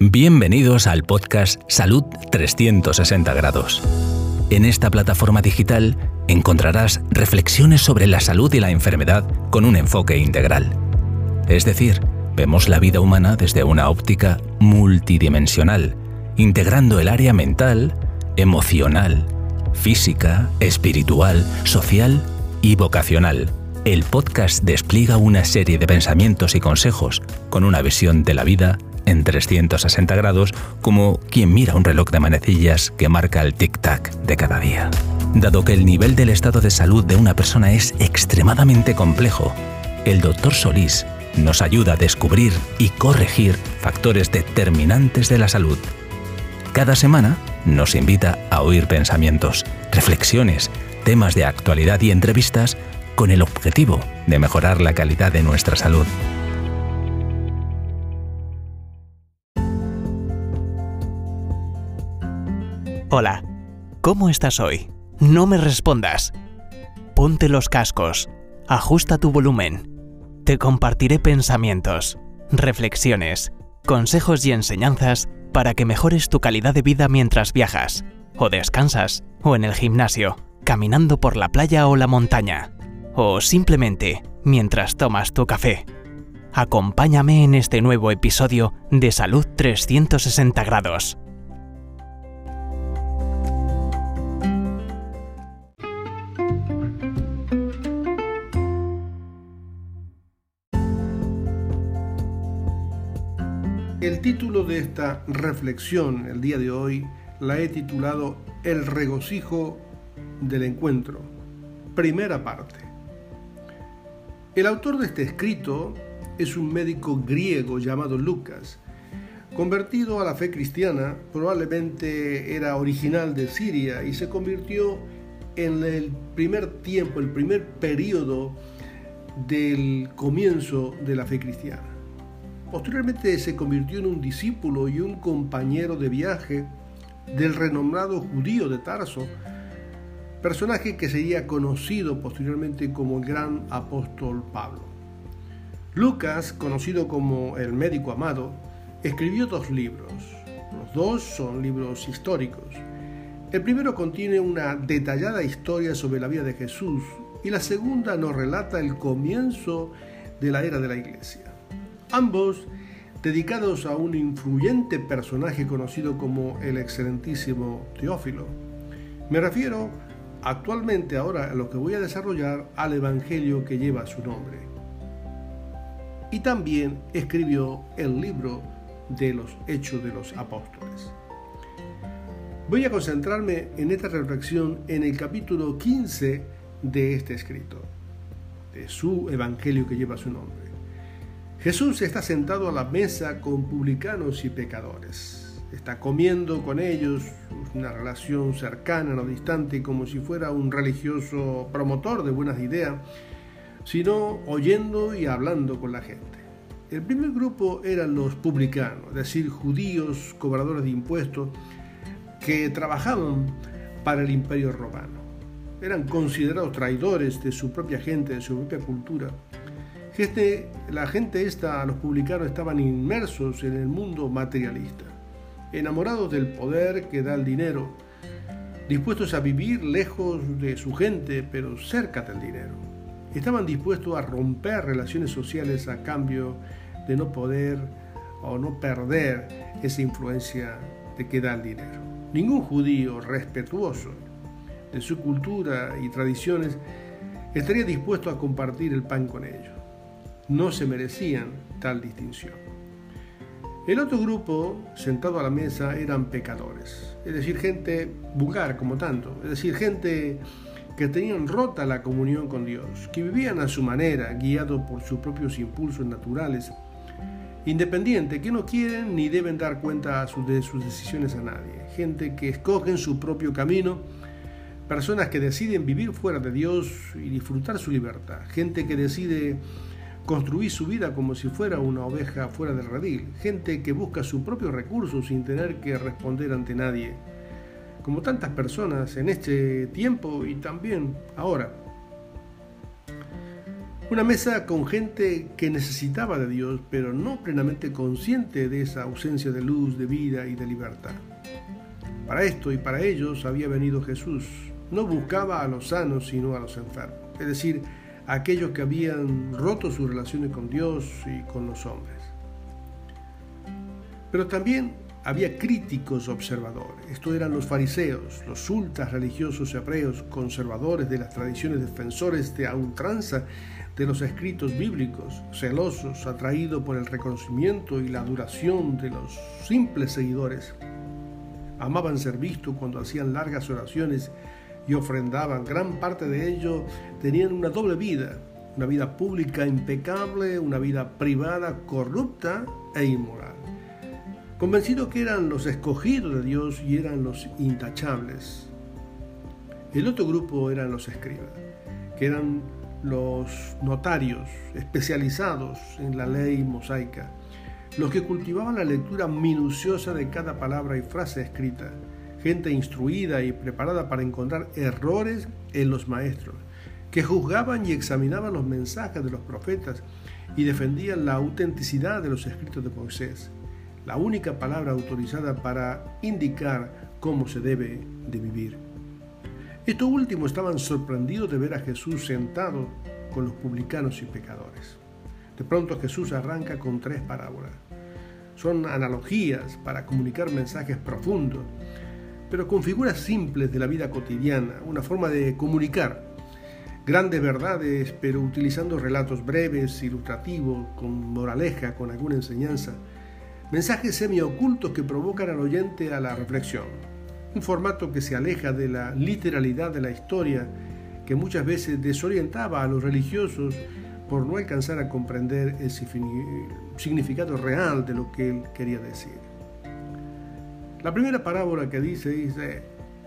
Bienvenidos al podcast Salud 360 Grados. En esta plataforma digital encontrarás reflexiones sobre la salud y la enfermedad con un enfoque integral. Es decir, vemos la vida humana desde una óptica multidimensional, integrando el área mental, emocional, física, espiritual, social y vocacional. El podcast despliega una serie de pensamientos y consejos con una visión de la vida en 360 grados como quien mira un reloj de manecillas que marca el tic-tac de cada día. Dado que el nivel del estado de salud de una persona es extremadamente complejo, el doctor Solís nos ayuda a descubrir y corregir factores determinantes de la salud. Cada semana nos invita a oír pensamientos, reflexiones, temas de actualidad y entrevistas con el objetivo de mejorar la calidad de nuestra salud. Hola, ¿cómo estás hoy? No me respondas. Ponte los cascos, ajusta tu volumen. Te compartiré pensamientos, reflexiones, consejos y enseñanzas para que mejores tu calidad de vida mientras viajas, o descansas, o en el gimnasio, caminando por la playa o la montaña, o simplemente mientras tomas tu café. Acompáñame en este nuevo episodio de Salud 360 grados El título de esta reflexión el día de hoy la he titulado El regocijo del encuentro, primera parte. El autor de este escrito es un médico griego llamado Lucas, convertido a la fe cristiana, probablemente era original de Siria y se convirtió en el primer tiempo, el primer periodo del comienzo de la fe cristiana. Posteriormente se convirtió en un discípulo y un compañero de viaje del renombrado judío de Tarso, personaje que sería conocido posteriormente como el gran apóstol Pablo. Lucas, conocido como el médico amado, escribió dos libros. Los dos son libros históricos. El primero contiene una detallada historia sobre la vida de Jesús y la segunda nos relata el comienzo de la era de la iglesia ambos dedicados a un influyente personaje conocido como el excelentísimo Teófilo. Me refiero actualmente ahora a lo que voy a desarrollar al Evangelio que lleva su nombre. Y también escribió el libro de los Hechos de los Apóstoles. Voy a concentrarme en esta reflexión en el capítulo 15 de este escrito, de su Evangelio que lleva su nombre. Jesús está sentado a la mesa con publicanos y pecadores. Está comiendo con ellos, una relación cercana, no distante, como si fuera un religioso promotor de buenas ideas, sino oyendo y hablando con la gente. El primer grupo eran los publicanos, es decir, judíos, cobradores de impuestos, que trabajaban para el imperio romano. Eran considerados traidores de su propia gente, de su propia cultura este, la gente esta, los publicanos estaban inmersos en el mundo materialista, enamorados del poder que da el dinero, dispuestos a vivir lejos de su gente, pero cerca del dinero. Estaban dispuestos a romper relaciones sociales a cambio de no poder o no perder esa influencia de que da el dinero. Ningún judío respetuoso de su cultura y tradiciones estaría dispuesto a compartir el pan con ellos no se merecían tal distinción. El otro grupo, sentado a la mesa, eran pecadores, es decir, gente vulgar como tanto, es decir, gente que tenían rota la comunión con Dios, que vivían a su manera, guiados por sus propios impulsos naturales, independiente, que no quieren ni deben dar cuenta de sus decisiones a nadie, gente que escogen su propio camino, personas que deciden vivir fuera de Dios y disfrutar su libertad, gente que decide construir su vida como si fuera una oveja fuera del redil, gente que busca sus propios recursos sin tener que responder ante nadie, como tantas personas en este tiempo y también ahora. Una mesa con gente que necesitaba de Dios, pero no plenamente consciente de esa ausencia de luz, de vida y de libertad. Para esto y para ellos había venido Jesús. No buscaba a los sanos, sino a los enfermos. Es decir, aquellos que habían roto sus relaciones con Dios y con los hombres. Pero también había críticos observadores. Estos eran los fariseos, los sultas religiosos hebreos, conservadores de las tradiciones, defensores de a ultranza de los escritos bíblicos, celosos, atraídos por el reconocimiento y la duración de los simples seguidores. Amaban ser vistos cuando hacían largas oraciones y ofrendaban. Gran parte de ellos tenían una doble vida, una vida pública impecable, una vida privada corrupta e inmoral convencidos que eran los escogidos de Dios y eran los intachables. El otro grupo eran los escribas, que eran los notarios especializados en la ley mosaica, los que cultivaban la lectura minuciosa de cada palabra y frase escrita, gente instruida y preparada para encontrar errores en los maestros, que juzgaban y examinaban los mensajes de los profetas y defendían la autenticidad de los escritos de Moisés la única palabra autorizada para indicar cómo se debe de vivir. Estos últimos estaban sorprendidos de ver a Jesús sentado con los publicanos y pecadores. De pronto Jesús arranca con tres parábolas. Son analogías para comunicar mensajes profundos, pero con figuras simples de la vida cotidiana, una forma de comunicar grandes verdades, pero utilizando relatos breves, ilustrativos, con moraleja, con alguna enseñanza mensajes semiocultos que provocan al oyente a la reflexión. Un formato que se aleja de la literalidad de la historia que muchas veces desorientaba a los religiosos por no alcanzar a comprender el significado real de lo que él quería decir. La primera parábola que dice dice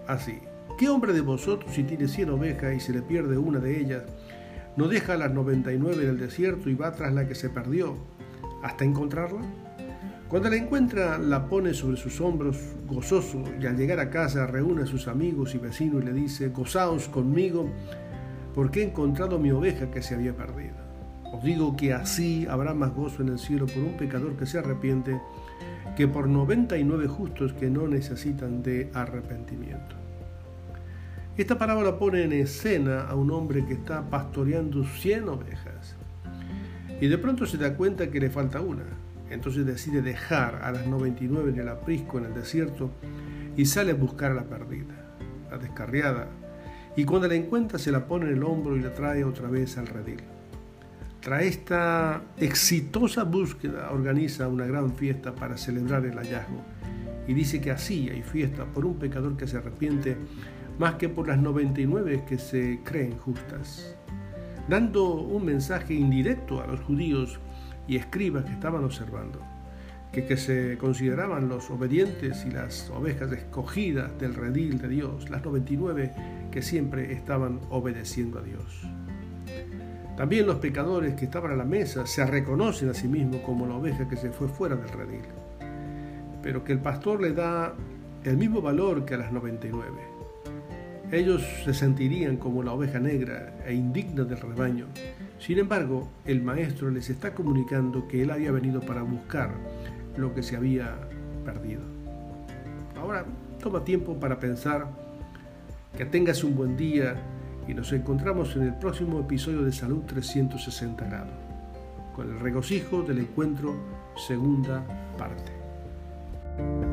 así, ¿qué hombre de vosotros si tiene cien ovejas y se le pierde una de ellas, no deja las 99 en el desierto y va tras la que se perdió hasta encontrarla? Cuando la encuentra, la pone sobre sus hombros gozoso y al llegar a casa reúne a sus amigos y vecinos y le dice, gozaos conmigo porque he encontrado mi oveja que se había perdido. Os digo que así habrá más gozo en el cielo por un pecador que se arrepiente que por 99 justos que no necesitan de arrepentimiento. Esta parábola pone en escena a un hombre que está pastoreando 100 ovejas y de pronto se da cuenta que le falta una entonces decide dejar a las 99 en el aprisco, en el desierto, y sale a buscar a la perdida, la descarriada, y cuando la encuentra se la pone en el hombro y la trae otra vez al redil. Tras esta exitosa búsqueda organiza una gran fiesta para celebrar el hallazgo y dice que así hay fiesta por un pecador que se arrepiente más que por las 99 que se creen justas, dando un mensaje indirecto a los judíos y escribas que estaban observando, que, que se consideraban los obedientes y las ovejas escogidas del redil de Dios, las 99 que siempre estaban obedeciendo a Dios. También los pecadores que estaban a la mesa se reconocen a sí mismos como la oveja que se fue fuera del redil, pero que el pastor le da el mismo valor que a las 99. Ellos se sentirían como la oveja negra e indigna del rebaño, sin embargo, el maestro les está comunicando que él había venido para buscar lo que se había perdido. Ahora toma tiempo para pensar, que tengas un buen día y nos encontramos en el próximo episodio de Salud 360 grados, con el regocijo del encuentro segunda parte.